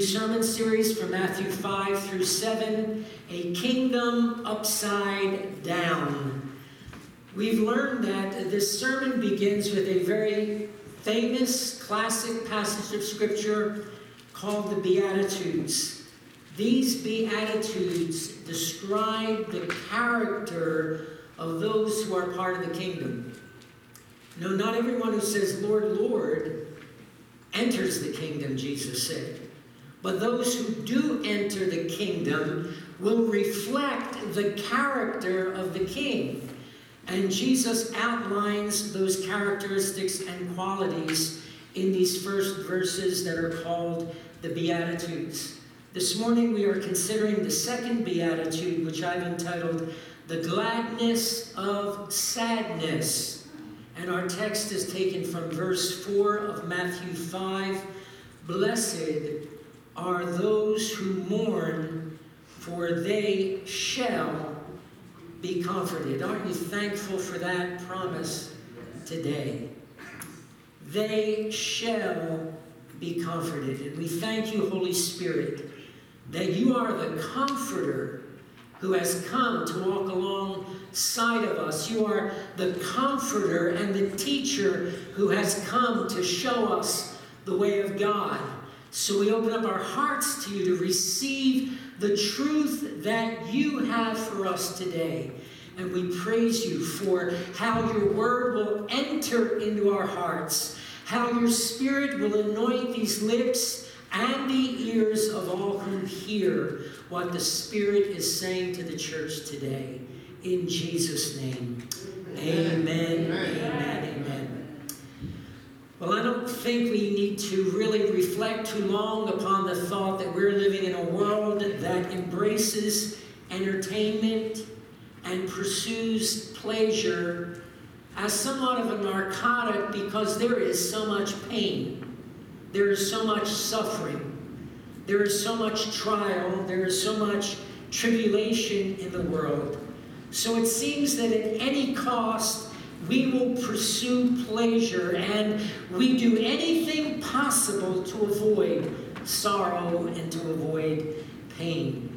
sermon series from Matthew 5 through 7, A Kingdom Upside Down. We've learned that this sermon begins with a very famous classic passage of scripture called the Beatitudes. These Beatitudes describe the character of those who are part of the kingdom. No, not everyone who says, Lord, Lord, enters the kingdom, Jesus said. But those who do enter the kingdom will reflect the character of the king. And Jesus outlines those characteristics and qualities in these first verses that are called the Beatitudes. This morning we are considering the second Beatitude, which I've entitled The Gladness of Sadness. And our text is taken from verse 4 of Matthew 5. Blessed are those who mourn, for they shall be comforted. Aren't you thankful for that promise today? They shall be comforted. And we thank you, Holy Spirit, that you are the comforter who has come to walk alongside of us. You are the comforter and the teacher who has come to show us the way of God. So we open up our hearts to you to receive the truth that you have for us today. And we praise you for how your word will enter into our hearts, how your spirit will anoint these lips and the ears of all who hear what the Spirit is saying to the church today. In Jesus' name, amen. Amen. amen. amen. Well, I don't think we need to really reflect too long upon the thought that we're living in a world that embraces entertainment and pursues pleasure as somewhat of a narcotic because there is so much pain, there is so much suffering, there is so much trial, there is so much tribulation in the world. So it seems that at any cost, we will pursue pleasure and we do anything possible to avoid sorrow and to avoid pain.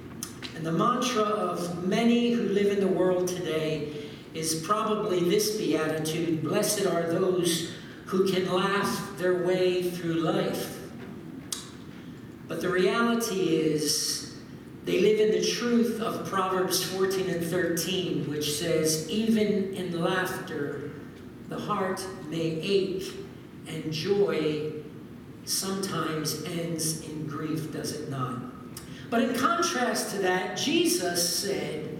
And the mantra of many who live in the world today is probably this beatitude Blessed are those who can laugh their way through life. But the reality is, they live in the truth of Proverbs 14 and 13, which says, Even in laughter, the heart may ache, and joy sometimes ends in grief, does it not? But in contrast to that, Jesus said,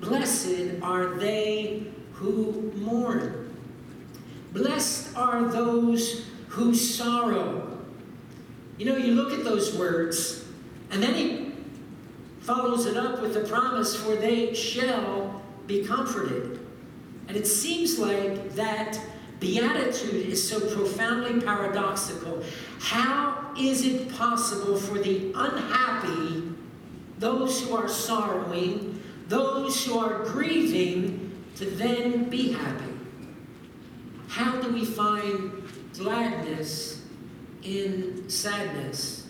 Blessed are they who mourn. Blessed are those who sorrow. You know, you look at those words, and then he follows it up with the promise, for they shall be comforted. And it seems like that beatitude is so profoundly paradoxical. How is it possible for the unhappy, those who are sorrowing, those who are grieving, to then be happy? How do we find gladness in sadness?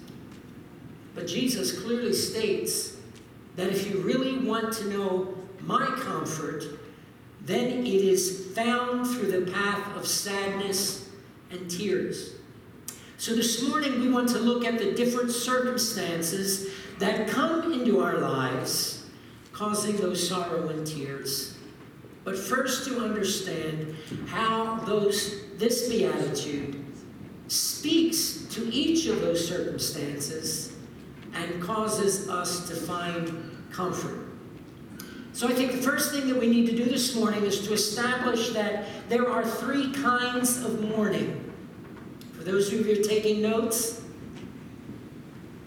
But Jesus clearly states that if you really want to know my comfort, then it is found through the path of sadness and tears. So this morning we want to look at the different circumstances that come into our lives, causing those sorrow and tears. But first to understand how those this beatitude speaks to each of those circumstances and causes us to find comfort. So I think the first thing that we need to do this morning is to establish that there are three kinds of mourning. For those of you who are taking notes,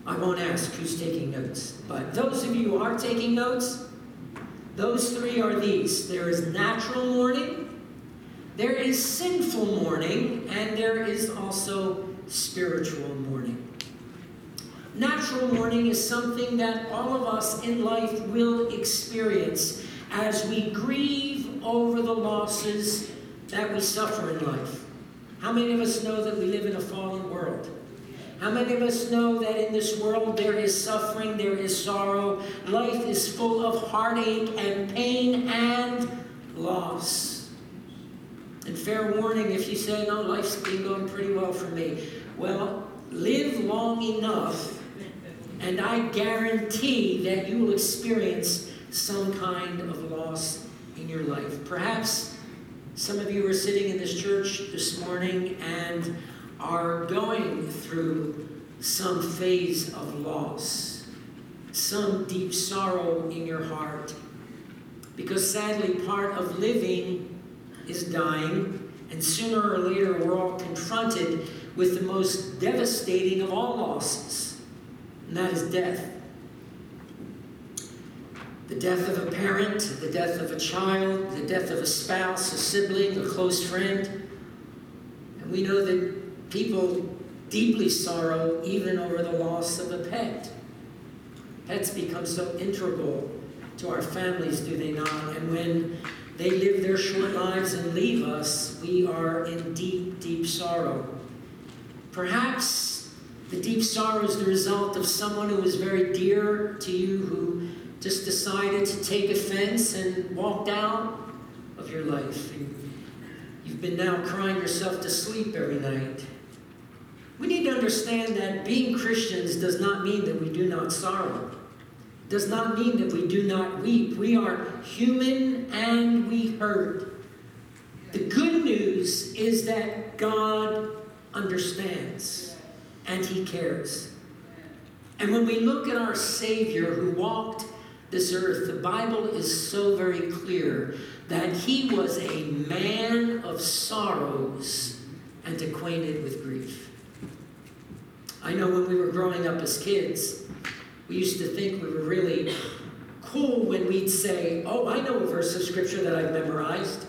I won't ask who's taking notes, but those of you who are taking notes, those three are these there is natural mourning, there is sinful mourning, and there is also spiritual mourning. Natural mourning is something that all of us in life will experience as we grieve over the losses that we suffer in life. How many of us know that we live in a fallen world? How many of us know that in this world there is suffering, there is sorrow, life is full of heartache and pain and loss? And fair warning if you say, no, life's been going pretty well for me. Well, live long enough, and I guarantee that you will experience some kind of loss in your life. Perhaps some of you are sitting in this church this morning and are going through some phase of loss, some deep sorrow in your heart. Because sadly, part of living is dying, and sooner or later we're all confronted with the most devastating of all losses, and that is death. The death of a parent, the death of a child, the death of a spouse, a sibling, a close friend. And we know that people deeply sorrow even over the loss of a pet. Pets become so integral to our families, do they not? And when they live their short lives and leave us, we are in deep, deep sorrow. Perhaps the deep sorrow is the result of someone who was very dear to you who just decided to take offense and walked out of your life. You've been now crying yourself to sleep every night. We need to understand that being Christians does not mean that we do not sorrow. Does not mean that we do not weep. We are human and we hurt. The good news is that God understands and He cares. And when we look at our Savior who walked this earth, the Bible is so very clear that He was a man of sorrows and acquainted with grief. I know when we were growing up as kids, we used to think we were really cool when we'd say, Oh, I know a verse of scripture that I've memorized.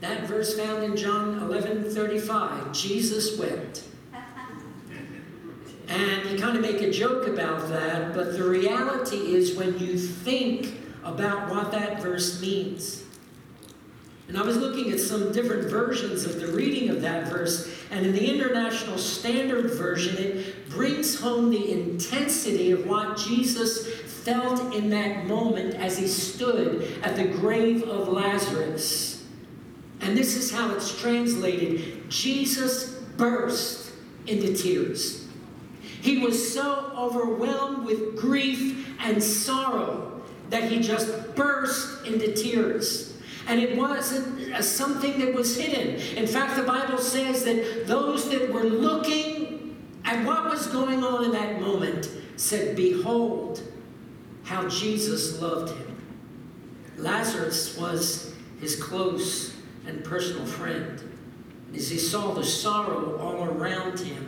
That verse found in John 11 35, Jesus wept. And you kind of make a joke about that, but the reality is when you think about what that verse means. And I was looking at some different versions of the reading of that verse, and in the International Standard Version, it brings home the intensity of what Jesus felt in that moment as he stood at the grave of Lazarus. And this is how it's translated Jesus burst into tears. He was so overwhelmed with grief and sorrow that he just burst into tears. And it wasn't something that was hidden. In fact, the Bible says that those that were looking at what was going on in that moment said, Behold, how Jesus loved him. Lazarus was his close and personal friend. As he saw the sorrow all around him,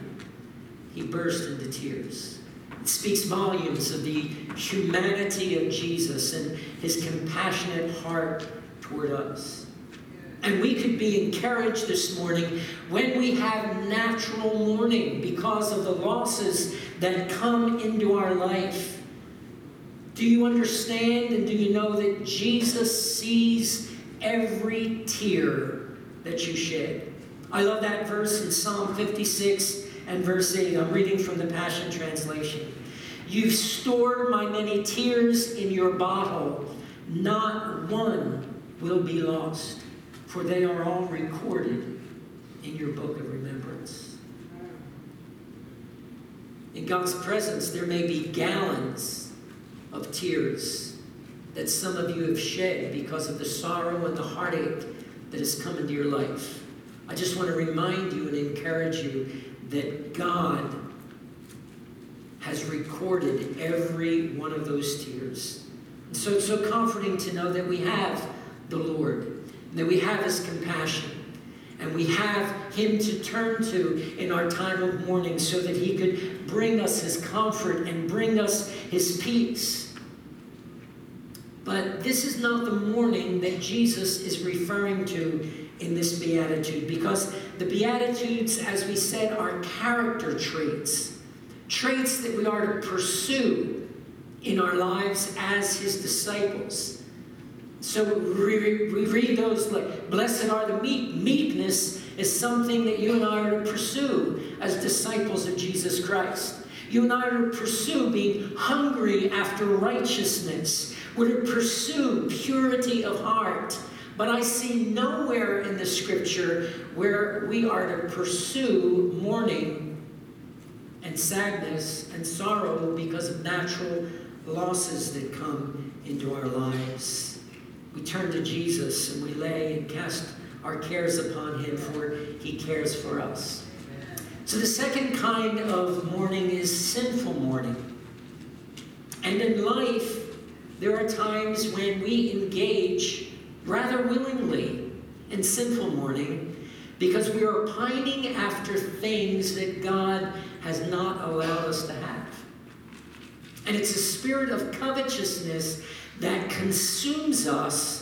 he burst into tears. It speaks volumes of the humanity of Jesus and his compassionate heart toward us. And we could be encouraged this morning when we have natural mourning because of the losses that come into our life. Do you understand and do you know that Jesus sees every tear that you shed? I love that verse in Psalm 56 and verse 8. I'm reading from the Passion Translation. You've stored my many tears in your bottle, not one will be lost, for they are all recorded in your book of remembrance. In God's presence, there may be gallons of tears that some of you have shed because of the sorrow and the heartache that has come into your life. I just want to remind you and encourage you that God has recorded every one of those tears. So it's so comforting to know that we have the Lord, that we have His compassion, and we have Him to turn to in our time of mourning so that He could bring us His comfort and bring us His peace. But this is not the mourning that Jesus is referring to in this beatitude because the beatitudes, as we said, are character traits, traits that we are to pursue in our lives as His disciples. So we, read those like, blessed are the meek. Meekness is something that you and I are to pursue as disciples of Jesus Christ. You and I are to pursue being hungry after righteousness. We're to pursue purity of heart. But I see nowhere in the scripture where we are to pursue mourning and sadness and sorrow because of natural losses that come into our lives. We turn to Jesus and we lay and cast our cares upon him, for he cares for us. So the second kind of mourning is sinful mourning. And in life, there are times when we engage rather willingly in sinful mourning because we are pining after things that God has not allowed us to have. And it's a spirit of covetousness that consumes us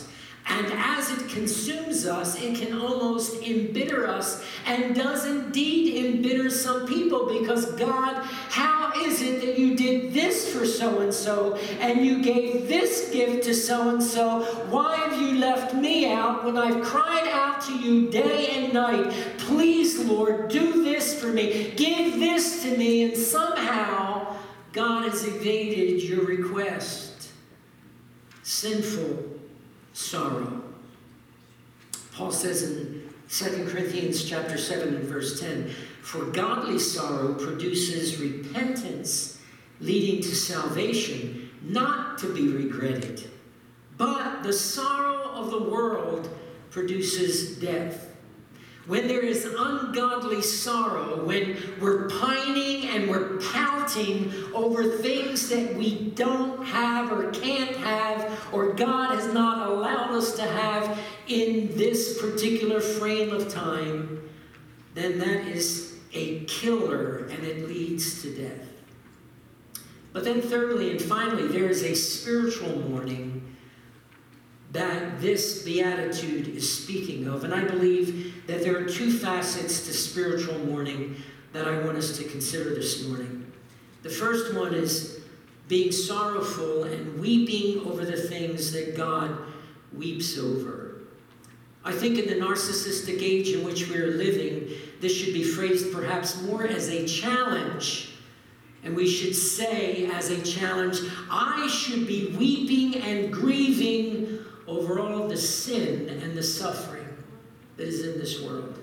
and as it consumes us, it can almost embitter us and does indeed embitter some people because God, how is it that you did this for so and so and you gave this gift to so and so? Why have you left me out when I've cried out to you day and night? Please, Lord, do this for me. Give this to me. And somehow God has evaded your request. Sinful sorrow. Paul says in 2 Corinthians chapter 7 and verse 10, for godly sorrow produces repentance leading to salvation, not to be regretted. But the sorrow of the world produces death. When there is ungodly sorrow, when we're pining and we're pouting over things that we don't have or can't have, or God has not allowed us to have in this particular frame of time, then that is a killer and it leads to death. But then, thirdly and finally, there is a spiritual mourning that this beatitude is speaking of. And I believe that there are two facets to spiritual mourning that I want us to consider this morning. The first one is being sorrowful and weeping over the things that God weeps over. I think in the narcissistic age in which we are living, this should be phrased perhaps more as a challenge. And we should say, as a challenge, I should be weeping and grieving over all the sin and the suffering that is in this world.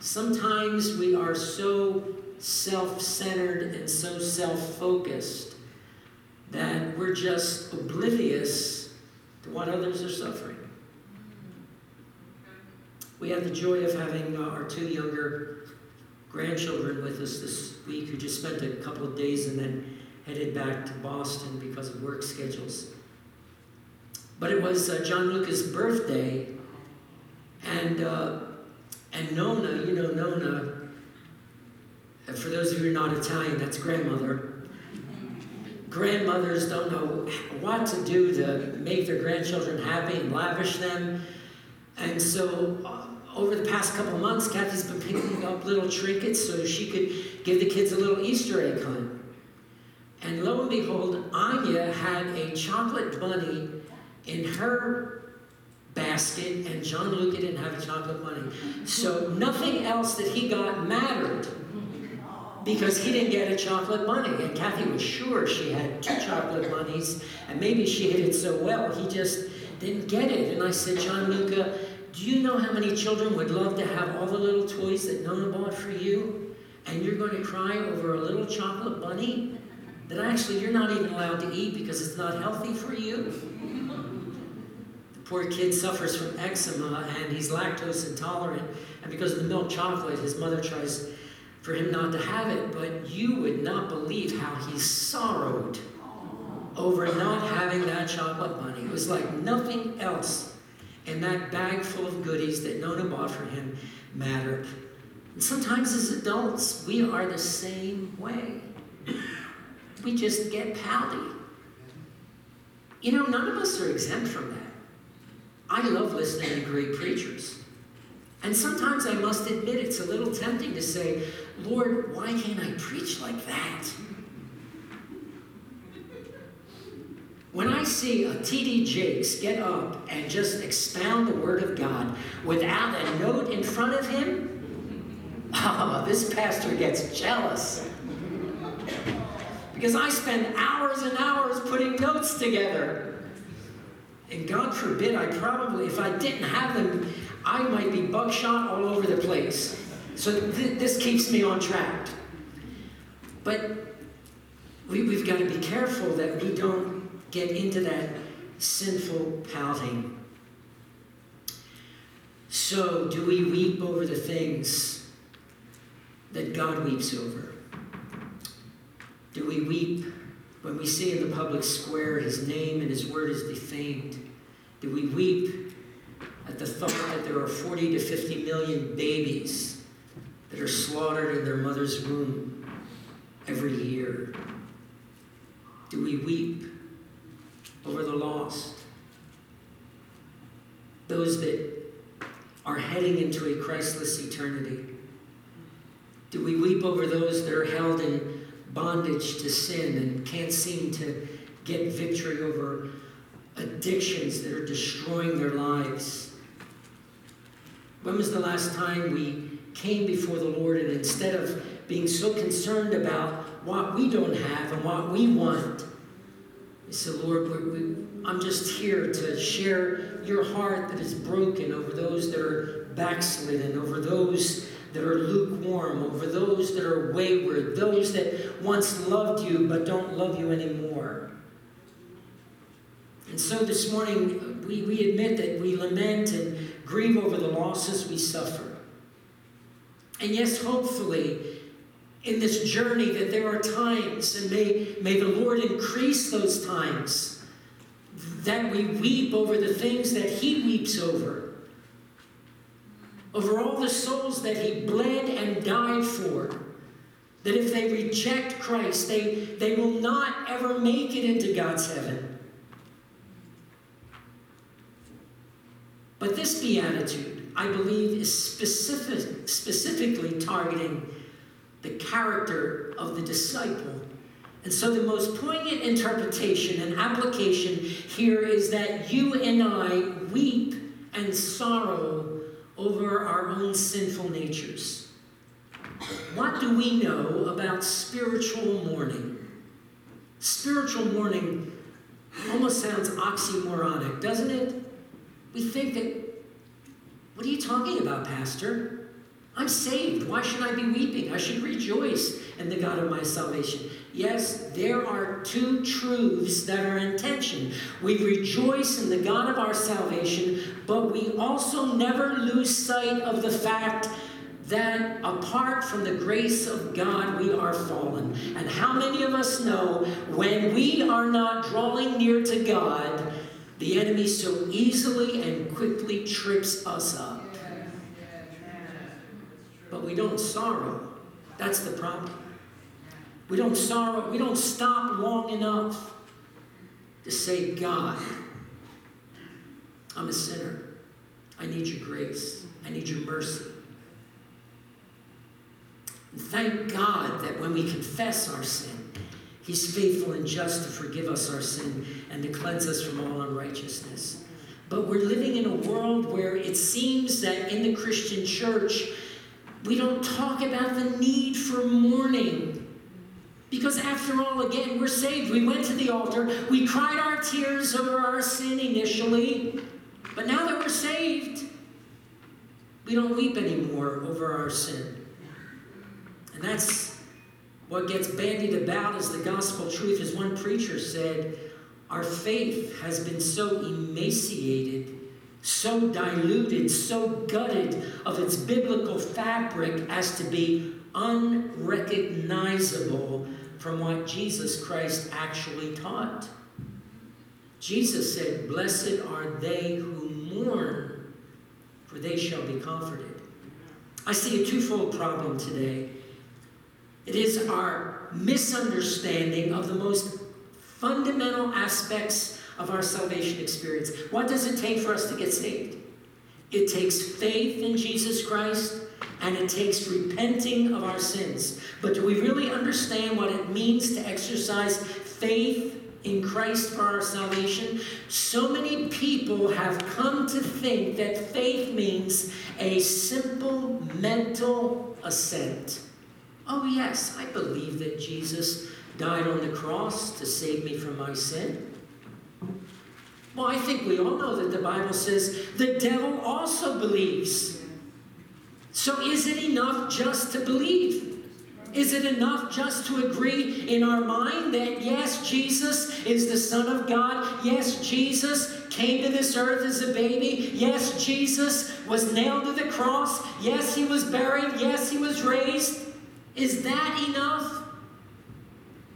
Sometimes we are so self centered and so self focused that we're just oblivious to what others are suffering. We had the joy of having uh, our two younger grandchildren with us this week who just spent a couple of days and then headed back to Boston because of work schedules. But it was uh, John Luca's birthday, and uh, and Nona, you know Nona. For those of you who are not Italian, that's grandmother. Grandmothers don't know what to do to make their grandchildren happy and lavish them. And so, uh, over the past couple months, Kathy's been picking up little trinkets so she could give the kids a little Easter egg hunt. And lo and behold, Anya had a chocolate bunny in her basket, and John Luca didn't have a chocolate bunny. So nothing else that he got mattered because he didn't get a chocolate bunny. And Kathy was sure she had two chocolate bunnies, and maybe she hit it so well, he just didn't get it. And I said, John Luca, do you know how many children would love to have all the little toys that Nona bought for you? And you're going to cry over a little chocolate bunny that actually you're not even allowed to eat because it's not healthy for you? Poor kid suffers from eczema and he's lactose intolerant. And because of the milk chocolate, his mother tries for him not to have it. But you would not believe how he sorrowed over not having that chocolate bunny. It was like nothing else in that bag full of goodies that Nona bought for him mattered. And sometimes as adults, we are the same way. We just get pouty. You know, none of us are exempt from that. I love listening to great preachers. And sometimes I must admit it's a little tempting to say, Lord, why can't I preach like that? When I see a T.D. Jakes get up and just expound the Word of God without a note in front of him, oh, this pastor gets jealous. Because I spend hours and hours putting notes together. And God forbid, I probably, if I didn't have them, I might be buckshot all over the place. So th- this keeps me on track. But we, we've got to be careful that we don't get into that sinful pouting. So, do we weep over the things that God weeps over? Do we weep when we see in the public square his name and his word is defamed? Do we weep at the thought that there are 40 to 50 million babies that are slaughtered in their mother's womb every year? Do we weep over the lost? Those that are heading into a Christless eternity? Do we weep over those that are held in bondage to sin and can't seem to get victory over addictions that are destroying their lives? When was the last time we came before the Lord and instead of being so concerned about what we don't have and what we want, we said, Lord, we, we, I'm just here to share your heart that is broken over those that are backslidden, over those that are lukewarm, over those that are wayward, those that once loved you but don't love you anymore. And so this morning, we, we admit that we lament and grieve over the losses we suffer. And yes, hopefully, in this journey, that there are times, and may, may the Lord increase those times, that we weep over the things that He weeps over over all the souls that he bled and died for. That if they reject Christ, they, they will not ever make it into God's heaven. But this beatitude, I believe, is specific, specifically targeting the character of the disciple. And so, the most poignant interpretation and application here is that you and I weep and sorrow over our own sinful natures. What do we know about spiritual mourning? Spiritual mourning almost sounds oxymoronic, doesn't it? We think that, what are you talking about, Pastor? I'm saved. Why should I be weeping? I should rejoice in the God of my salvation. Yes, there are two truths that are in tension. We rejoice in the God of our salvation, but we also never lose sight of the fact that apart from the grace of God, we are fallen. And how many of us know when we are not drawing near to God, the enemy so easily and quickly trips us up? But we don't sorrow. That's the problem. We don't sorrow, we don't stop long enough to say, God, I'm a sinner. I need your grace. I need your mercy. And thank God that when we confess our sin, He's faithful and just to forgive us our sin and to cleanse us from all unrighteousness. But we're living in a world where it seems that in the Christian church, we don't talk about the need for mourning. Because after all, again, we're saved. We went to the altar, we cried our tears over our sin initially, but now that we're saved, we don't weep anymore over our sin. And that's what gets bandied about as the gospel truth. As one preacher said, our faith has been so emaciated, so diluted, so gutted of its biblical fabric as to be unrecognizable from what Jesus Christ actually taught. Jesus said, Blessed are they who mourn, for they shall be comforted. I see a twofold problem today. It is our misunderstanding of the most fundamental aspects of our salvation experience. What does it take for us to get saved? It takes faith in Jesus Christ and it takes repenting of our sins. But do we really understand what it means to exercise faith in Christ for our salvation, so many people have come to think that faith means a simple mental assent. Oh, yes, I believe that Jesus died on the cross to save me from my sin. Well, I think we all know that the Bible says the devil also believes. So is it enough just to believe? Is it enough just to agree in our mind that yes, Jesus is the Son of God? Yes, Jesus came to this earth as a baby. Yes, Jesus was nailed to the cross. Yes, he was buried. Yes, he was raised. Is that enough?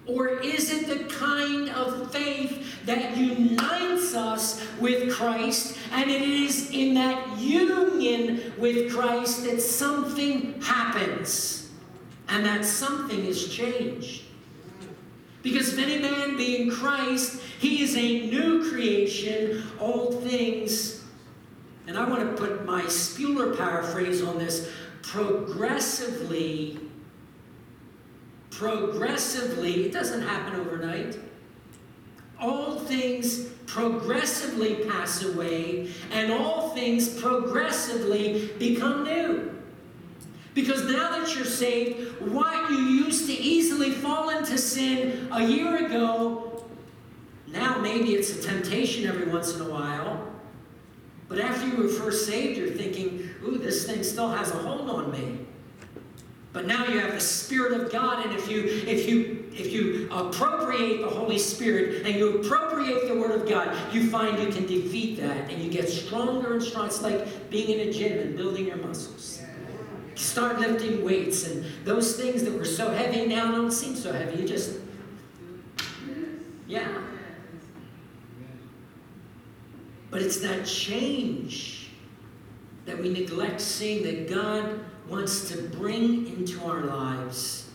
Or is it the kind of faith that unites us with Christ, and it is in that union with Christ that something happens, and that something is changed? Because if any man be in Christ, he is a new creation, old things. And I want to put my Spuler paraphrase on this progressively progressively, it doesn't happen overnight. All things progressively pass away, and all things progressively become new. Because now that you're saved, what you used to easily fall into sin a year ago, now maybe it's a temptation every once in a while. But after you were first saved, you're thinking, ooh, this thing still has a hold on me. But now you have the Spirit of God, and if you if you if you appropriate the Holy Spirit and you appropriate the Word of God, you find you can defeat that and you get stronger and stronger. It's like being in a gym and building your muscles. start lifting weights, and those things that were so heavy now don't seem so heavy. You just yeah. But it's that change that we neglect seeing that God wants to bring into our lives.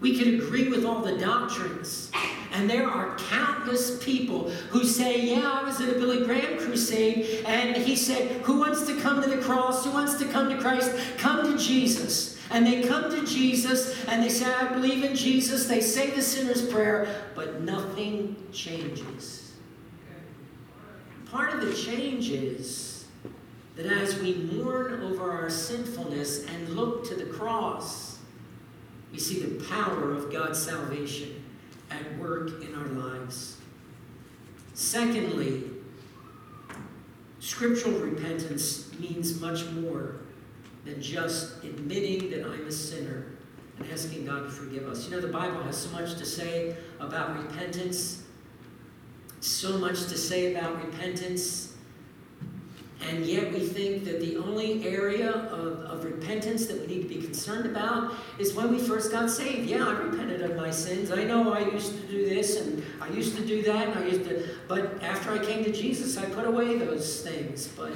We can agree with all the doctrines. And there are countless people who say, Yeah, I was at a Billy Graham crusade, and he said, Who wants to come to the cross? Who wants to come to Christ? Come to Jesus. And they come to Jesus and they say, I believe in Jesus. They say the sinner's prayer, but nothing changes. Part of the change is that as we mourn over our sinfulness and look to the cross, we see the power of God's salvation at work in our lives. Secondly, scriptural repentance means much more than just admitting that I'm a sinner and asking God to forgive us. You know, the Bible has so much to say about repentance, so much to say about repentance and yet we think that the only area of, of repentance that we need to be concerned about is when we first got saved. Yeah, I repented of my sins. I know I used to do this and I used to do that. And I used to, but after I came to Jesus, I put away those things. But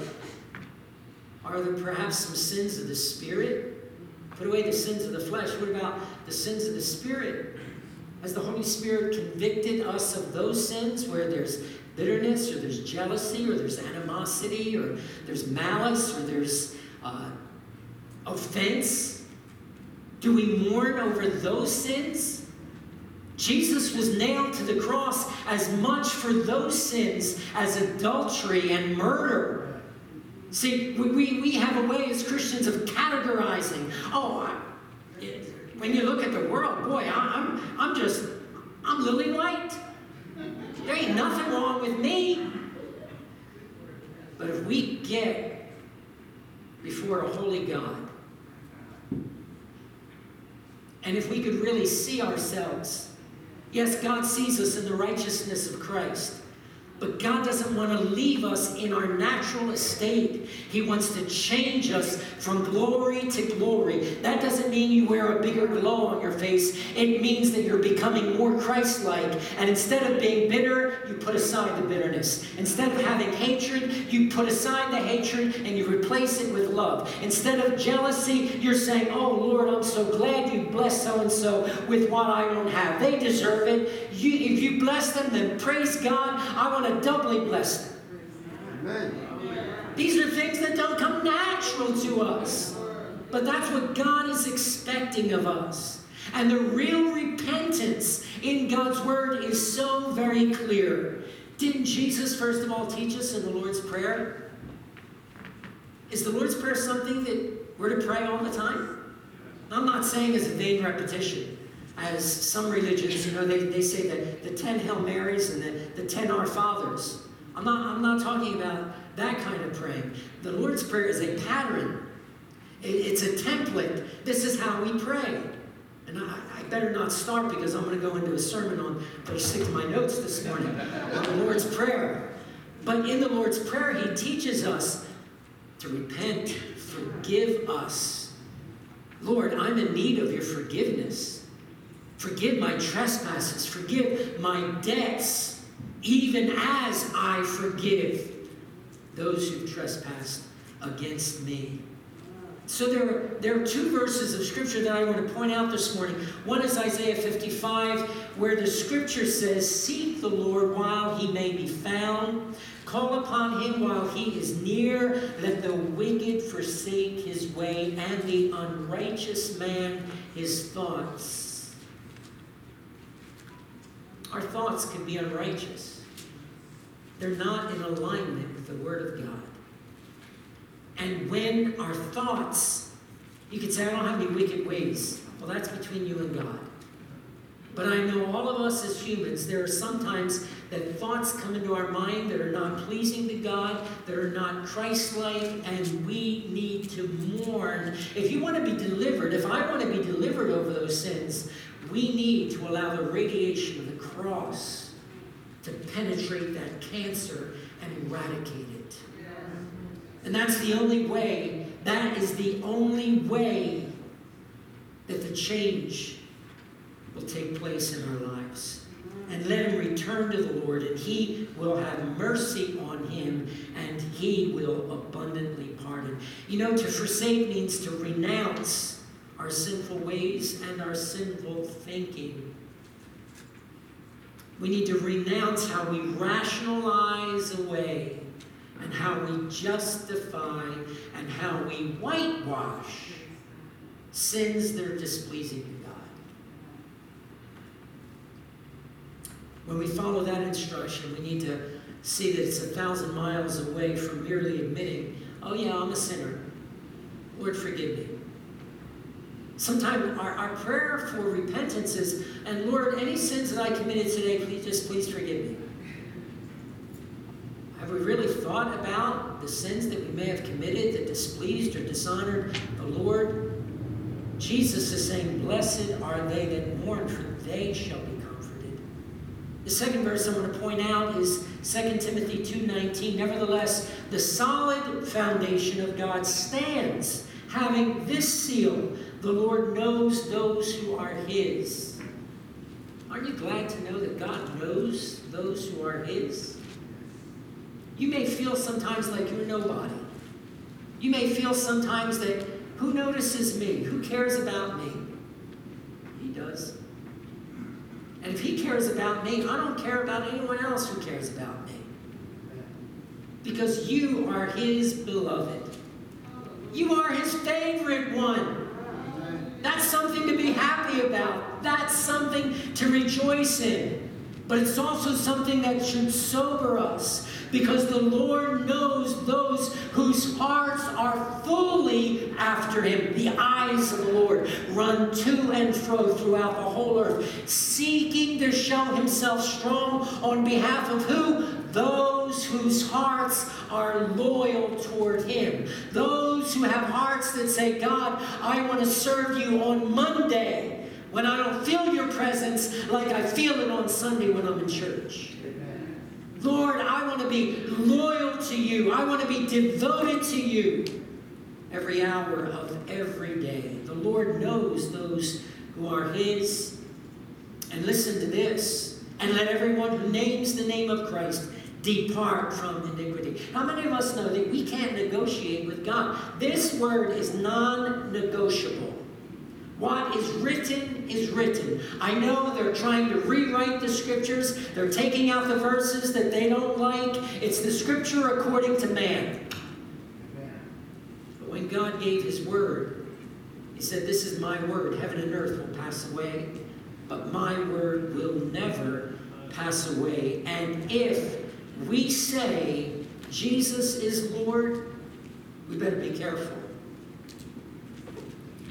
are there perhaps some sins of the spirit? Put away the sins of the flesh. What about the sins of the spirit? Has the Holy Spirit convicted us of those sins where there's bitterness, or there's jealousy, or there's animosity, or there's malice, or there's uh, offense? Do we mourn over those sins? Jesus was nailed to the cross as much for those sins as adultery and murder. See, we, we, have a way as Christians of categorizing. Oh, I, when you look at the world, boy, I'm, I'm just, I'm lily white. There ain't nothing wrong with me. But if we get before a holy God, and if we could really see ourselves, yes, God sees us in the righteousness of Christ. But God doesn't want to leave us in our natural estate. He wants to change us from glory to glory. That doesn't mean you wear a bigger glow on your face. It means that you're becoming more Christ like. And instead of being bitter, you put aside the bitterness. Instead of having hatred, you put aside the hatred and you replace it with love. Instead of jealousy, you're saying, Oh Lord, I'm so glad you blessed so and so with what I don't have. They deserve it. You, if you bless them, then praise God. I want to doubly bless them. Amen. These are things that don't come natural to us. But that's what God is expecting of us. And the real repentance in God's word is so very clear. Didn't Jesus, first of all, teach us in the Lord's Prayer? Is the Lord's Prayer something that we're to pray all the time? I'm not saying as a vain repetition. As some religions, you know, they, they say that the 10 Hail Marys and the, the 10 Our Fathers. I'm not, I'm not talking about that kind of praying. The Lord's Prayer is a pattern, it, it's a template. This is how we pray. And I, I better not start because I'm going to go into a sermon on, better stick to my notes this morning, on the Lord's Prayer. But in the Lord's Prayer, He teaches us to repent, forgive us. Lord, I'm in need of your forgiveness. Forgive my trespasses, forgive my debts, even as I forgive those who trespass against me. So there are, there are two verses of scripture that I want to point out this morning. One is Isaiah 55, where the scripture says, Seek the Lord while he may be found, call upon him while he is near, let the wicked forsake his way, and the unrighteous man his thoughts. Our thoughts can be unrighteous. They're not in alignment with the Word of God. And when our thoughts, you could say, I don't have any wicked ways. Well, that's between you and God. But I know all of us as humans, there are sometimes that thoughts come into our mind that are not pleasing to God, that are not Christ like, and we need to mourn. If you want to be delivered, if I want to be delivered over those sins, we need to allow the radiation of cross to penetrate that cancer and eradicate it. And that's the only way, that is the only way that the change will take place in our lives. And let him return to the Lord, and he will have mercy on him, and he will abundantly pardon. You know, to forsake means to renounce our sinful ways and our sinful thinking. We need to renounce how we rationalize away and how we justify and how we whitewash sins that are displeasing to God. When we follow that instruction, we need to see that it's a thousand miles away from merely admitting, oh, yeah, I'm a sinner. Lord, forgive me. Sometimes our, our prayer for repentance is, and Lord, any sins that I committed today, please just please forgive me. Have we really thought about the sins that we may have committed that displeased or dishonored the Lord? Jesus is saying, Blessed are they that mourn, for they shall be comforted. The second verse I want to point out is 2 Timothy 2.19. Nevertheless, the solid foundation of God stands, having this seal, the Lord knows those who are his. Aren't you glad to know that God knows those who are his? You may feel sometimes like you're nobody. You may feel sometimes that who notices me? Who cares about me? He does. And if he cares about me, I don't care about anyone else who cares about me. Because you are his beloved. You are his favorite one. That's something to be happy about. That's something to rejoice in. But it's also something that should sober us because the Lord knows those whose hearts are fully after him. The eyes of the Lord run to and fro throughout the whole earth, seeking to show himself strong on behalf of who? Those whose hearts are loyal toward him. Those who have hearts that say, God, I want to serve you on Monday when I don't feel your presence like I feel it on Sunday when I'm in church. Lord, I want to be loyal to you. I want to be devoted to you every hour of every day. The Lord knows those who are His. And listen to this. And let everyone who names the name of Christ depart from iniquity. How many of us know that we can't negotiate with God? This word is non negotiable. What is written is written. I know they're trying to rewrite the scriptures. They're taking out the verses that they don't like. It's the scripture according to man. But when God gave his word, he said, This is my word. Heaven and earth will pass away, but my word will never pass away. And if we say Jesus is Lord, we better be careful.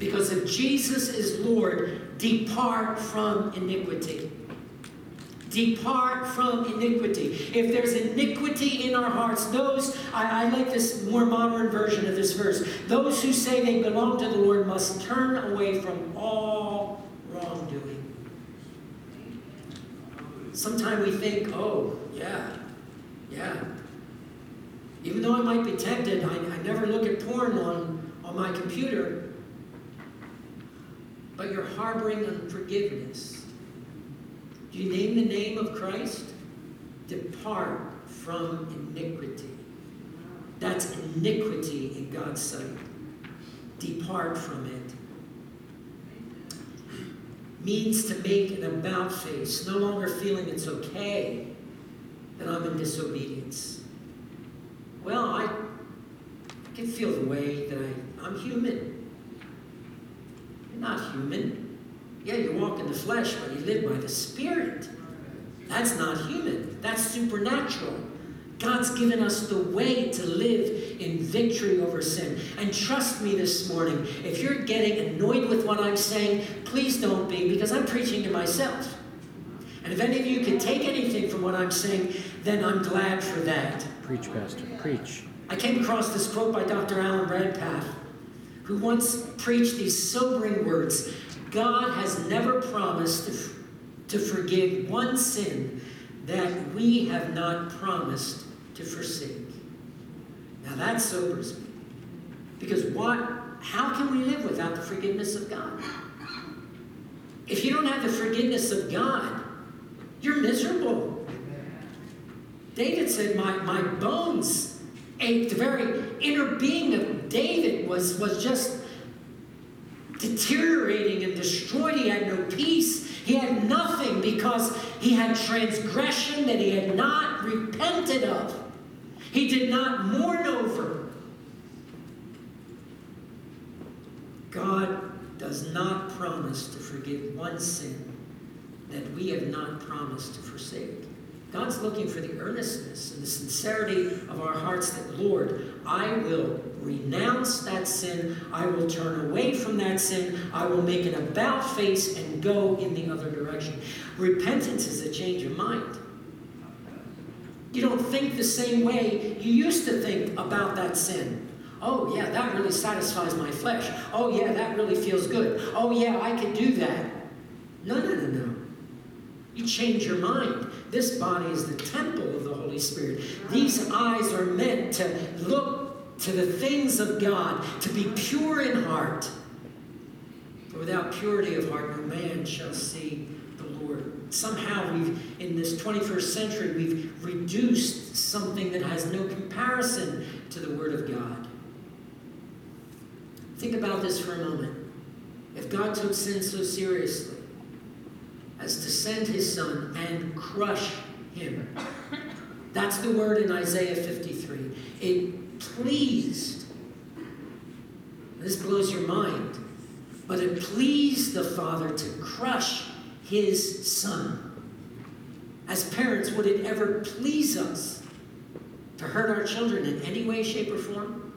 Because if Jesus is Lord, depart from iniquity. Depart from iniquity. If there's iniquity in our hearts, those, I, I, like this more modern version of this verse, those who say they belong to the Lord must turn away from all wrongdoing. Sometimes we think, oh, yeah, yeah. Even though I might be tempted, I, I never look at porn on, on my computer. But you're harboring unforgiveness do you name the name of Christ? Depart from iniquity. That's iniquity in God's sight. Depart from it. Means to make an about face, no longer feeling it's okay that I'm in disobedience. Well, I, can feel the way that I, I'm human. Not human. Yeah, you walk in the flesh, but you live by the Spirit. That's not human, that's supernatural. God's given us the way to live in victory over sin. And trust me this morning, if you're getting annoyed with what I'm saying, please don't be, because I'm preaching to myself. And if any of you can take anything from what I'm saying, then I'm glad for that. Preach, Pastor, preach. I came across this quote by Dr. Alan Redpath, who once preached these sobering words God has never promised to, to forgive one sin that we have not promised to forsake. Now that sobers me. Because what, how can we live without the forgiveness of God? If you don't have the forgiveness of God, you're miserable. David said, My, my bones ached. The very inner being of David was, was just deteriorating and destroyed. He had no peace. He had nothing because he had transgression that he had not repented of. He did not mourn over. God does not promise to forgive one sin that we have not promised to forsake. God's looking for the earnestness and the sincerity of our hearts that, Lord, I will renounce that sin. I will turn away from that sin. I will make an about face and go in the other direction. Repentance is a change of mind. You don't think the same way you used to think about that sin. Oh, yeah, that really satisfies my flesh. Oh, yeah, that really feels good. Oh, yeah, I can do that. No, no, no, no. You change your mind. This body is the temple of the Holy Spirit. These eyes are meant to look to the things of God, to be pure in heart. For without purity of heart, no man shall see the Lord. Somehow, we've, in this 21st century, we've reduced something that has no comparison to the Word of God. Think about this for a moment. If God took sin so seriously, as to send his son and crush him. That's the word in Isaiah 53. It pleased, this blows your mind, but it pleased the Father to crush his son. As parents, would it ever please us to hurt our children in any way, shape, or form?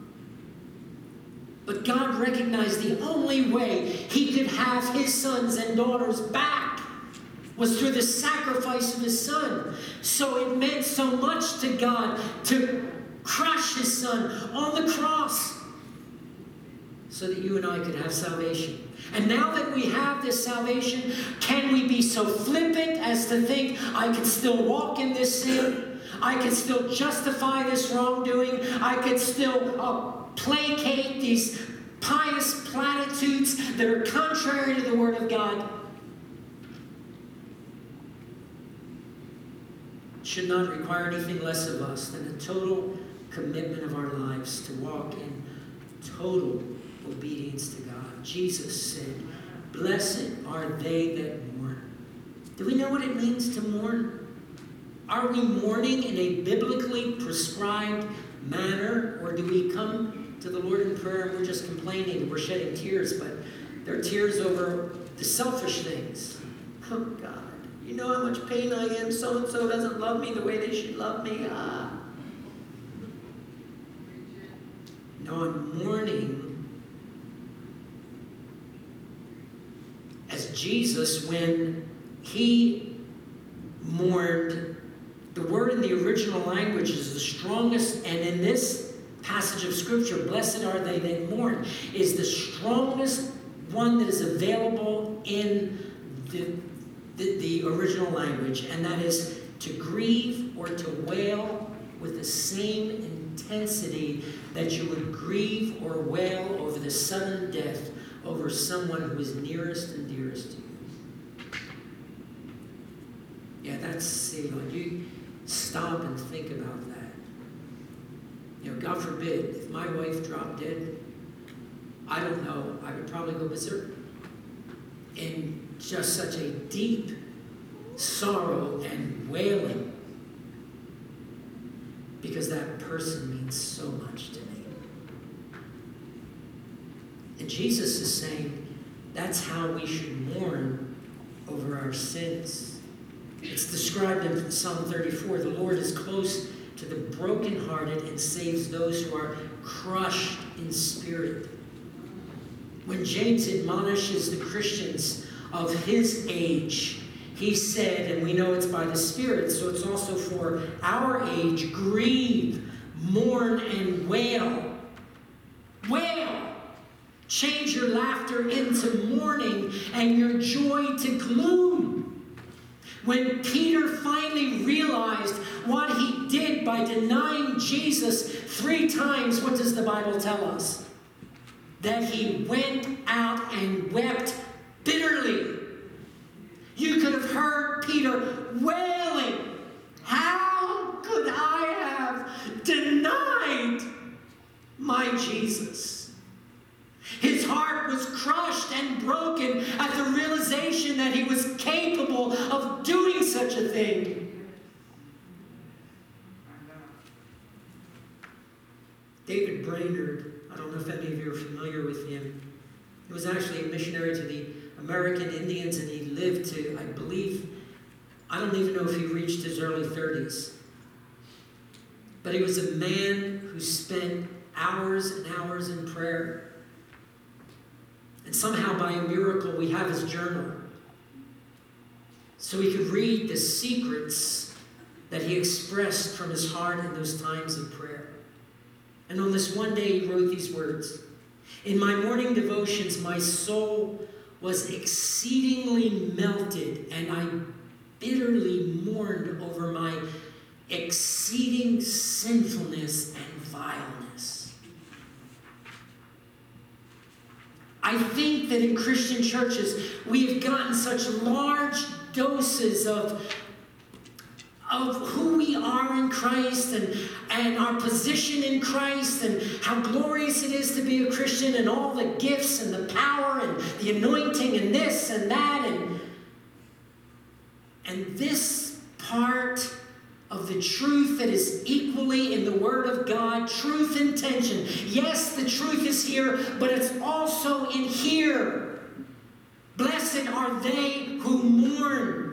But God recognized the only way He could have His sons and daughters back was through the sacrifice of his son. So it meant so much to God to crush his son on the cross so that you and I could have salvation. And now that we have this salvation, can we be so flippant as to think I can still walk in this sin? I can still justify this wrongdoing. I can still uh, placate these pious platitudes that are contrary to the Word of God. Should not require anything less of us than a total commitment of our lives to walk in total obedience to God. Jesus said, Blessed are they that mourn. Do we know what it means to mourn? Are we mourning in a biblically prescribed manner, or do we come to the Lord in prayer and we're just complaining and we're shedding tears, but They're tears over the selfish things. Oh, God. You know how much pain I am. So and so doesn't love me the way they should love me. Ah. No, I'm mourning as Jesus when he mourned. The word in the original language is the strongest, and in this passage of scripture, blessed are they that mourn, is the strongest one that is available in the, the, the original language, and that is to grieve or to wail with the same intensity that you would grieve or wail over the sudden death over someone who is nearest and dearest to you. Yeah, that's when you stop and think about that. You know, God forbid, if my wife dropped dead, I don't know, I would probably go berserk in just such a deep sorrow and wailing because that person means so much to me. And Jesus is saying that's how we should mourn over our sins. It's described in Psalm 34 the Lord is close to the brokenhearted and saves those who are crushed in spirit. When James admonishes the Christians of his age, he said, and we know it's by the Spirit, so it's also for our age grieve, mourn, and wail. Wail! Change your laughter into mourning and your joy to gloom. When Peter finally realized what he did by denying Jesus three times, what does the Bible tell us? That he went out and wept bitterly. You could have heard Peter wailing, How could I have denied my Jesus? His heart was crushed and broken at the realization that he was capable of doing such a thing. David Brainerd, I don't know if any of you are familiar with him, he was actually a missionary to the American Indians, and he lived to, I believe, I don't even know if he reached his early 30s. But he was a man who spent hours and hours in prayer. And somehow, by a miracle, we have his journal. So we could read the secrets that he expressed from his heart in those times of prayer. And on this one day, he wrote these words In my morning devotions, my soul was exceedingly melted, and I bitterly mourned over my exceeding sinfulness and vileness. I think that in Christian churches, we have gotten such large doses of of who we are in Christ and, and our position in Christ and how glorious it is to be a Christian and all the gifts and the power and the anointing and this and that and and this part of the truth that is equally in the Word of God, truth and tension. Yes, the truth is here, but it's also in here. Blessed are they who mourn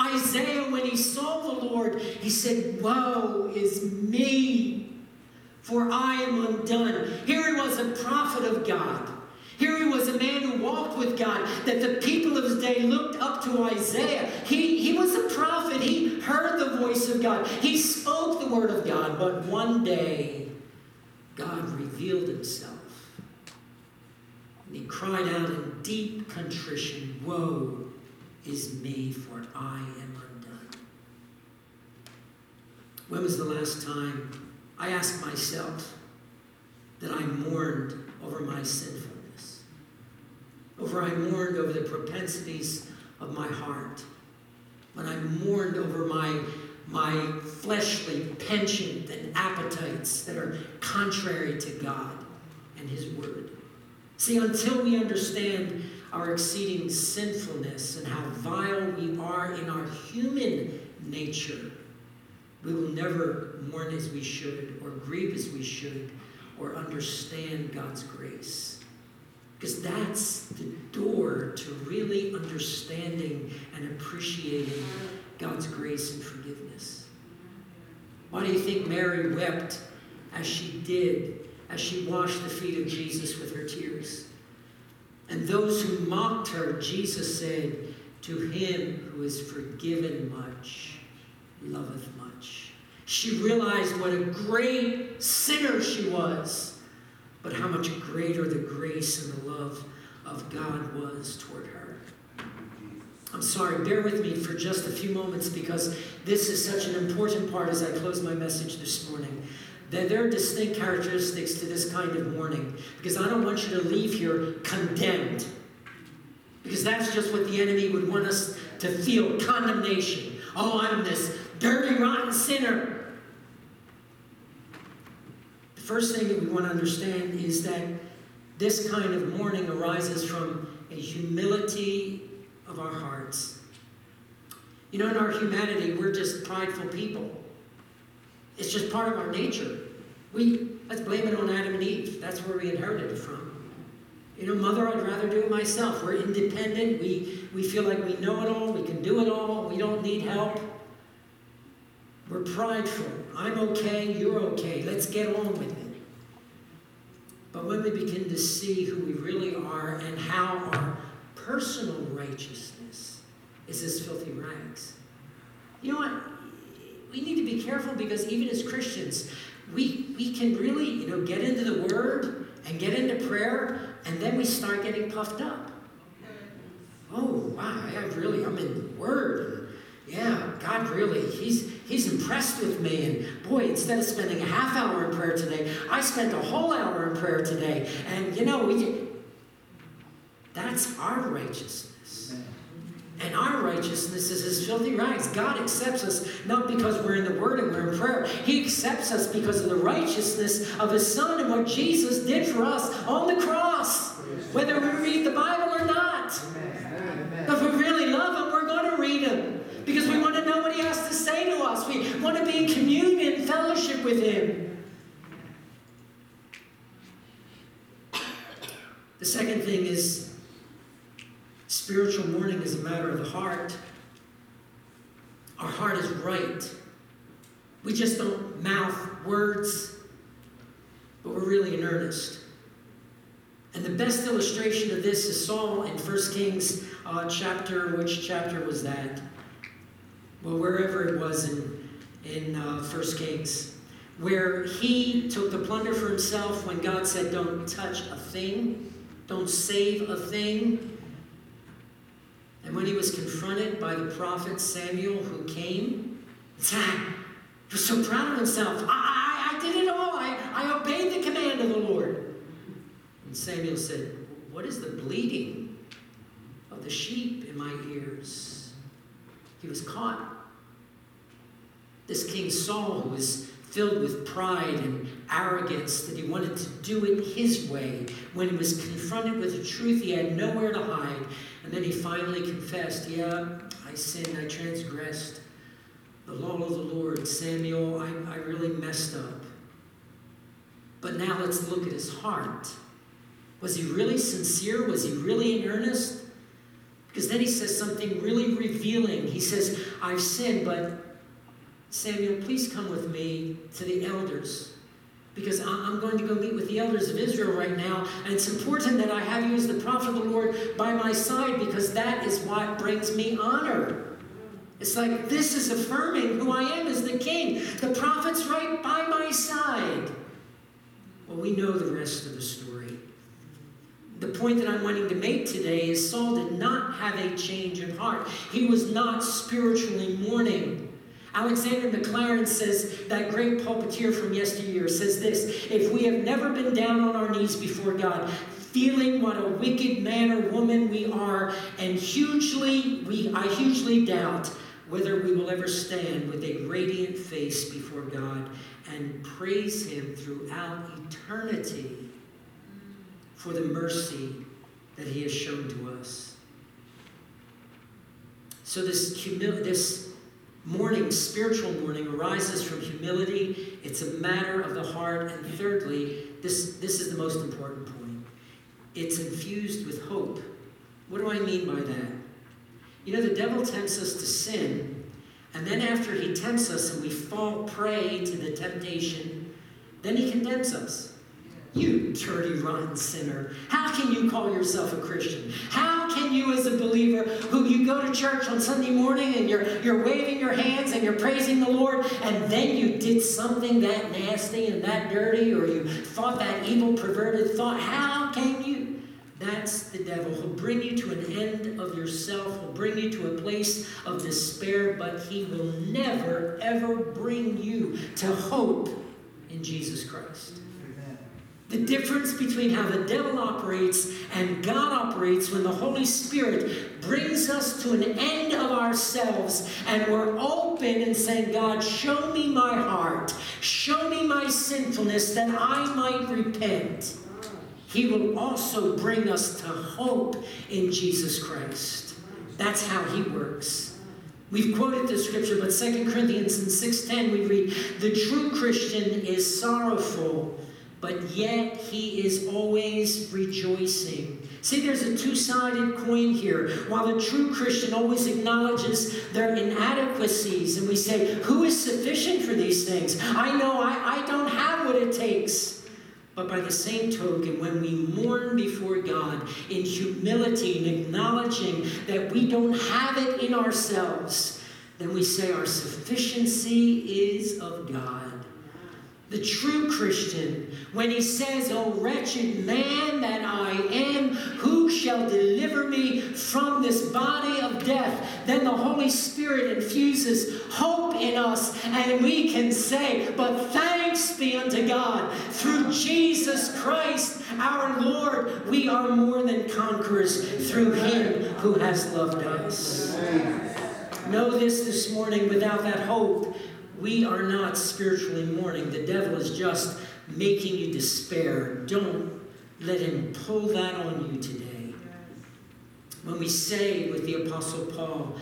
Isaiah, when he saw the Lord, he said, Woe is me, for I am undone. Here he was, a prophet of God. Here he was a man who walked with God, that the people of his day looked up to Isaiah. He, he was a prophet. He heard the voice of God. He spoke the word of God. But one day, God revealed himself. And he cried out in deep contrition, Woe is me, for I am. When was the last time I asked myself that I mourned over my sinfulness? Over I mourned over the propensities of my heart. When I mourned over my my fleshly penchant and appetites that are contrary to God and His Word. See, until we understand our exceeding sinfulness and how vile we are in our human nature, we will never mourn as we should, or grieve as we should, or understand God's grace. Because that's the door to really understanding and appreciating God's grace and forgiveness. Why do you think Mary wept as she did, as she washed the feet of Jesus with her tears? And those who mocked her, Jesus said, To him who is forgiven much, loveth much. She realized what a great sinner she was, but how much greater the grace and the love of God was toward her. I'm sorry, bear with me for just a few moments because this is such an important part as I close my message this morning. That there are distinct characteristics to this kind of mourning because I don't want you to leave here condemned. Because that's just what the enemy would want us to feel condemnation. Oh, I'm this dirty, rotten sinner. First thing that we want to understand is that this kind of mourning arises from a humility of our hearts. You know, in our humanity, we're just prideful people. It's just part of our nature. We let's blame it on Adam and Eve. That's where we inherited it from. You know, mother, I'd rather do it myself. We're independent. We we feel like we know it all. We can do it all. We don't need help. We're prideful. I'm okay. You're okay. Let's get on with it. But when we begin to see who we really are and how our personal righteousness is as filthy rags. You know what? We need to be careful because even as Christians, we, we can really, you know, get into the Word and get into prayer, and then we start getting puffed up. Oh, wow, I really, I'm in the Word. Yeah, God really, He's He's impressed with me. And boy, instead of spending a half hour in prayer today, I spent a whole hour in prayer today. And you know, we that's our righteousness. And our righteousness is as filthy rags. God accepts us not because we're in the Word and we're in prayer. He accepts us because of the righteousness of His Son and what Jesus did for us on the cross. Whether we read the Bible or not. But if we really love Him, we're going to read Him. Because we want to know what He has to say to us. We want to be in communion, fellowship with Him. The second thing is Spiritual mourning is a matter of the heart. Our heart is right. We just don't mouth words, but we're really in earnest. And the best illustration of this is Saul in 1 Kings uh, chapter, which chapter was that? Well, wherever it was in, in uh, 1 Kings, where he took the plunder for himself when God said, Don't touch a thing, don't save a thing. And when he was confronted by the prophet Samuel, who came, he was so proud of himself. I, I, I did it all. I, I obeyed the command of the Lord. And Samuel said, What is the bleating of the sheep in my ears? He was caught. This King Saul, who was filled with pride and arrogance that he wanted to do it his way, when he was confronted with the truth, he had nowhere to hide. And then he finally confessed, Yeah, I sinned, I transgressed the law of the Lord. Samuel, I, I really messed up. But now let's look at his heart. Was he really sincere? Was he really in earnest? Because then he says something really revealing. He says, I've sinned, but Samuel, please come with me to the elders because I'm going to go meet with the elders of Israel right now, and it's important that I have you as the prophet of the Lord by my side because that is what brings me honor. It's like this is affirming who I am as the king. The prophet's right by my side. Well, we know the rest of the story. The point that I'm wanting to make today is Saul did not have a change of heart. He was not spiritually mourning. Alexander McLaren says, that great pulpiteer from yesteryear says this If we have never been down on our knees before God, feeling what a wicked man or woman we are, and hugely, we, I hugely doubt whether we will ever stand with a radiant face before God and praise Him throughout eternity for the mercy that He has shown to us. So, this, this Mourning, spiritual mourning, arises from humility. It's a matter of the heart. And thirdly, this, this is the most important point it's infused with hope. What do I mean by that? You know, the devil tempts us to sin, and then after he tempts us and we fall prey to the temptation, then he condemns us. You dirty, rotten sinner. How can you call yourself a Christian? How can you, as a believer, who you go to church on Sunday morning and you're, you're waving your hands and you're praising the Lord, and then you did something that nasty and that dirty, or you thought that evil, perverted thought? How can you? That's the devil. He'll bring you to an end of yourself. He'll bring you to a place of despair, but he will never, ever bring you to hope in Jesus Christ. The difference between how the devil operates and God operates when the Holy Spirit brings us to an end of ourselves and we're open and saying, God, show me my heart, show me my sinfulness that I might repent. He will also bring us to hope in Jesus Christ. That's how he works. We've quoted the scripture, but 2 Corinthians in 6:10 we read, "The true Christian is sorrowful." But yet he is always rejoicing. See, there's a two sided coin here. While the true Christian always acknowledges their inadequacies, and we say, Who is sufficient for these things? I know I, I don't have what it takes. But by the same token, when we mourn before God in humility and acknowledging that we don't have it in ourselves, then we say our sufficiency is of God. The true Christian, when he says, O wretched man that I am, who shall deliver me from this body of death? Then the Holy Spirit infuses hope in us, and we can say, But thanks be unto God, through Jesus Christ our Lord, we are more than conquerors through him who has loved us. Know this this morning without that hope we are not spiritually mourning. The devil is just making you despair. Don't let him pull that on you today. When we say with the Apostle Paul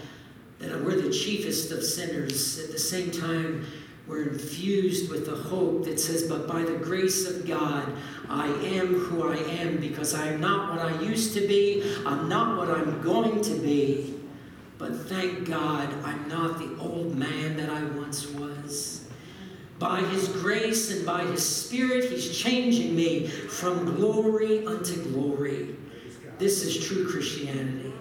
that we're the chiefest of sinners, at the same time, we're infused with the hope that says, But by the grace of God, I am who I am because I am not what I used to be, I'm not what I'm going to be. But thank God I'm not the old man that I once was. By his grace and by his spirit, he's changing me from glory unto glory. This is true Christianity.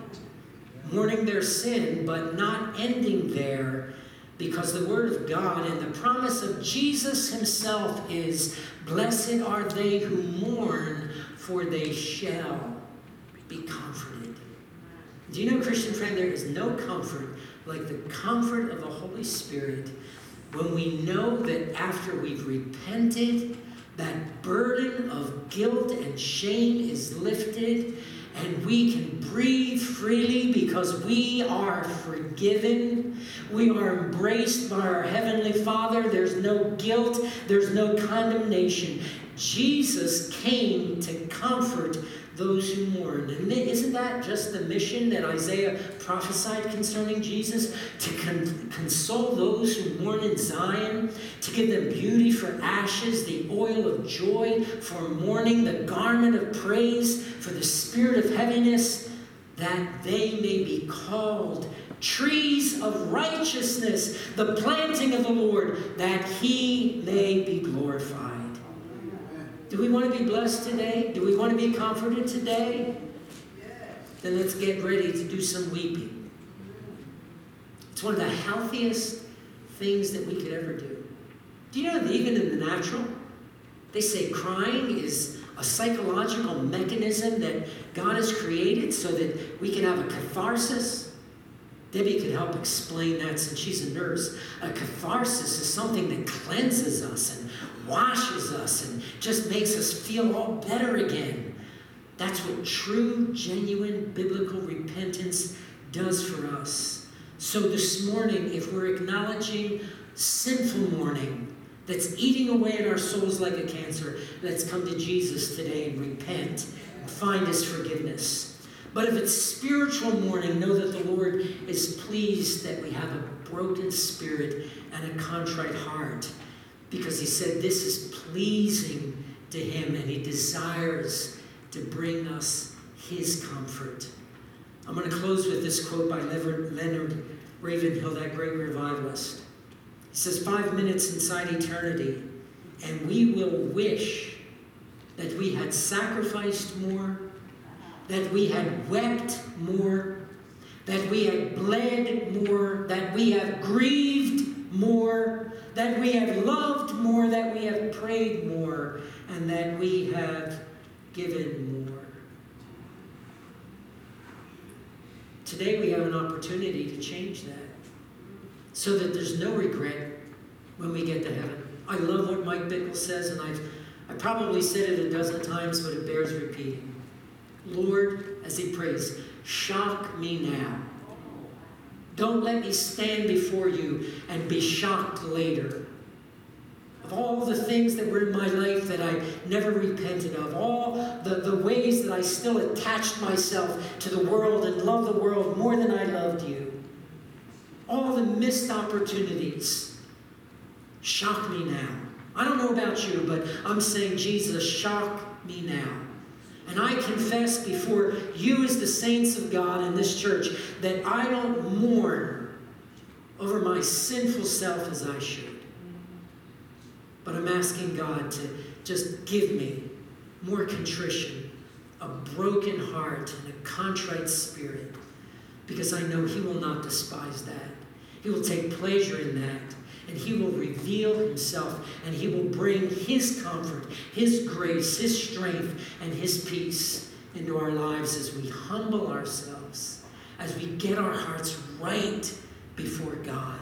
Mourning their sin, but not ending there, because the word of God and the promise of Jesus himself is Blessed are they who mourn, for they shall be comforted. Do you know, Christian friend, there is no comfort like the comfort of the Holy Spirit when we know that after we've repented, that burden of guilt and shame is lifted and we can breathe freely because we are forgiven. We are embraced by our Heavenly Father. There's no guilt, there's no condemnation. Jesus came to comfort those who mourn. And isn't that just the mission that Isaiah prophesied concerning Jesus? To con- console those who mourn in Zion, to give them beauty for ashes, the oil of joy for mourning, the garment of praise for the spirit of heaviness, that they may be called trees of righteousness, the planting of the Lord, that he may be glorified. Do we want to be blessed today? Do we want to be comforted today? Then let's get ready to do some weeping. It's one of the healthiest things that we could ever do. Do you know that even in the natural, they say crying is a psychological mechanism that God has created so that we can have a catharsis? Debbie could help explain that since she's a nurse. A catharsis is something that cleanses us and washes us and just makes us feel all better again. That's what true, genuine biblical repentance does for us. So this morning, if we're acknowledging sinful mourning that's eating away at our souls like a cancer, let's come to Jesus today and repent and find his forgiveness. But if it's spiritual mourning, know that the Lord is pleased that we have a broken spirit and a contrite heart because he said this is pleasing to him and he desires to bring us his comfort. I'm going to close with this quote by Leonard Ravenhill, that great revivalist. He says, Five minutes inside eternity, and we will wish that we had sacrificed more, that we had wept more, that we had bled more, that we have grieved more, that we have loved more, that we have prayed more, and that we have given more. Today we have an opportunity to change that so that there's no regret when we get to heaven. I love what Mike Bickle says, and I've I probably said it a dozen times, but it bears repeating. Lord, as he prays, shock me now. Don't let me stand before you and be shocked later. Of all the things that were in my life that I never repented of, all the, the ways that I still attached myself to the world and loved the world more than I loved you, all the missed opportunities, shock me now. I don't know about you, but I'm saying, Jesus, shock me now. And I confess before you, as the saints of God in this church, that I don't mourn over my sinful self as I should. But I'm asking God to just give me more contrition, a broken heart, and a contrite spirit, because I know He will not despise that. He will take pleasure in that and He will reveal Himself and He will bring His comfort, His grace, His strength, and His peace into our lives as we humble ourselves, as we get our hearts right before God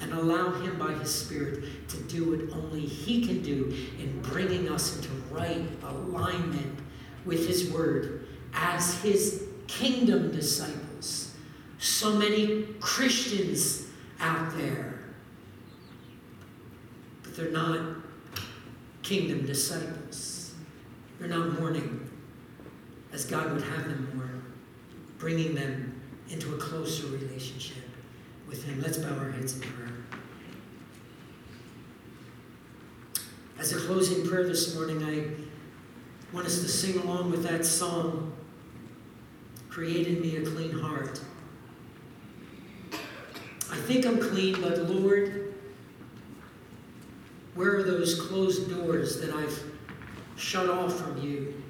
and allow Him by His Spirit to do what only He can do in bringing us into right alignment with His Word as His kingdom disciples. So many Christians out there they're not kingdom disciples. They're not mourning as God would have them mourn, bringing them into a closer relationship with Him. Let's bow our heads in prayer. As a closing prayer this morning, I want us to sing along with that song, Create in Me a Clean Heart. I think I'm clean, but Lord, where are those closed doors that I've shut off from you?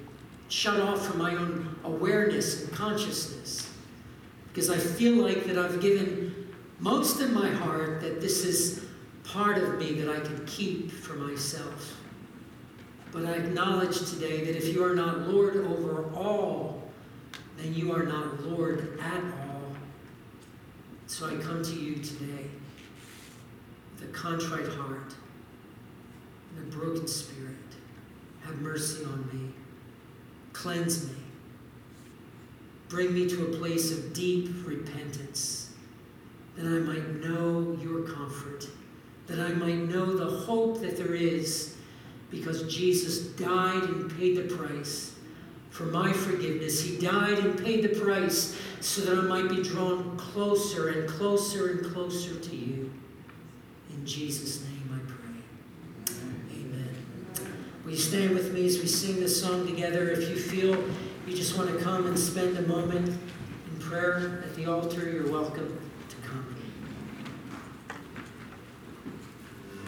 Shut off from my own awareness and consciousness? Because I feel like that I've given most of my heart that this is part of me that I can keep for myself. But I acknowledge today that if you are not Lord over all, then you are not Lord at all. So I come to you today with a contrite heart a broken spirit. Have mercy on me. Cleanse me. Bring me to a place of deep repentance, that I might know your comfort, that I might know the hope that there is, because Jesus died and paid the price for my forgiveness. He died and paid the price so that I might be drawn closer and closer and closer to you. In Jesus' name. Will you stand with me as we sing this song together? If you feel you just want to come and spend a moment in prayer at the altar, you're welcome.